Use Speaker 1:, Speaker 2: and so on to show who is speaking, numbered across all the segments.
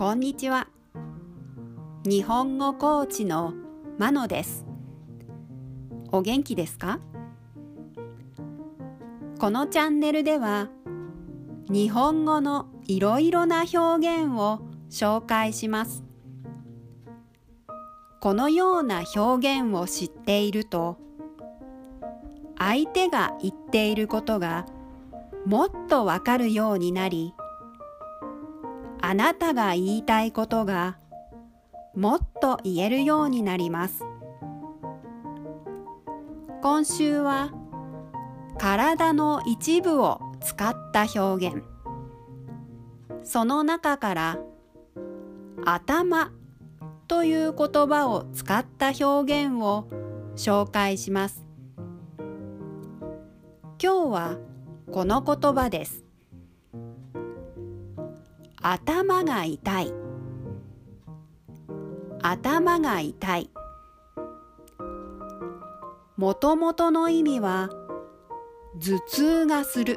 Speaker 1: こんにちは。日本語コーチのマノです。お元気ですか？このチャンネルでは日本語のいろいろな表現を紹介します。このような表現を知っていると相手が言っていることがもっとわかるようになりあなたが言いたいことがもっと言えるようになります。今週は体の一部を使った表現。その中から頭という言葉を使った表現を紹介します。今日はこの言葉です。頭が痛い。頭が痛い。もともとの意味は頭痛がする。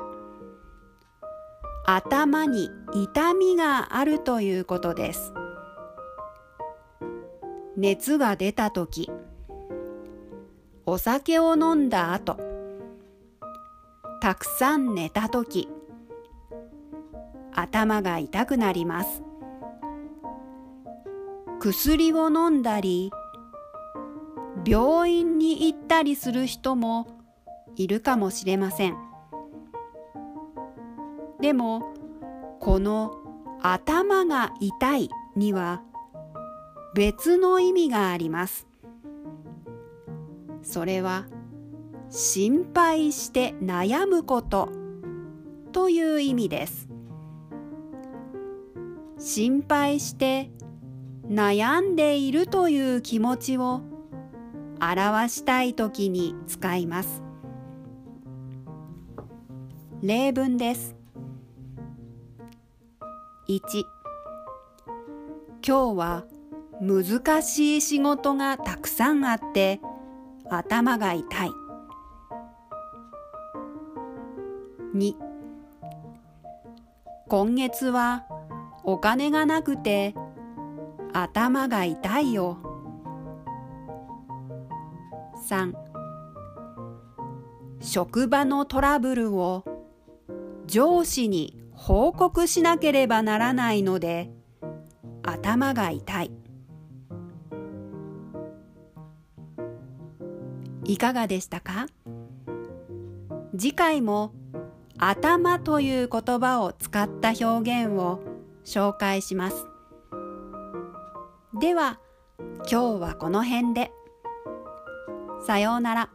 Speaker 1: 頭に痛みがあるということです。熱が出た時お酒を飲んだ後たくさん寝た時頭が痛くなります。薬を飲んだり病院に行ったりする人もいるかもしれません。でもこの頭が痛いには別の意味があります。それは心配して悩むことという意味です。心配して悩んでいるという気持ちを表したいときに使います。例文です。1今日は難しい仕事がたくさんあって頭が痛い。2今月はお金がなくて頭が痛いよ。3職場のトラブルを上司に報告しなければならないので頭が痛い。いかがでしたか？次回も頭という言葉を使った表現を紹介します。では今日はこの辺で。さようなら。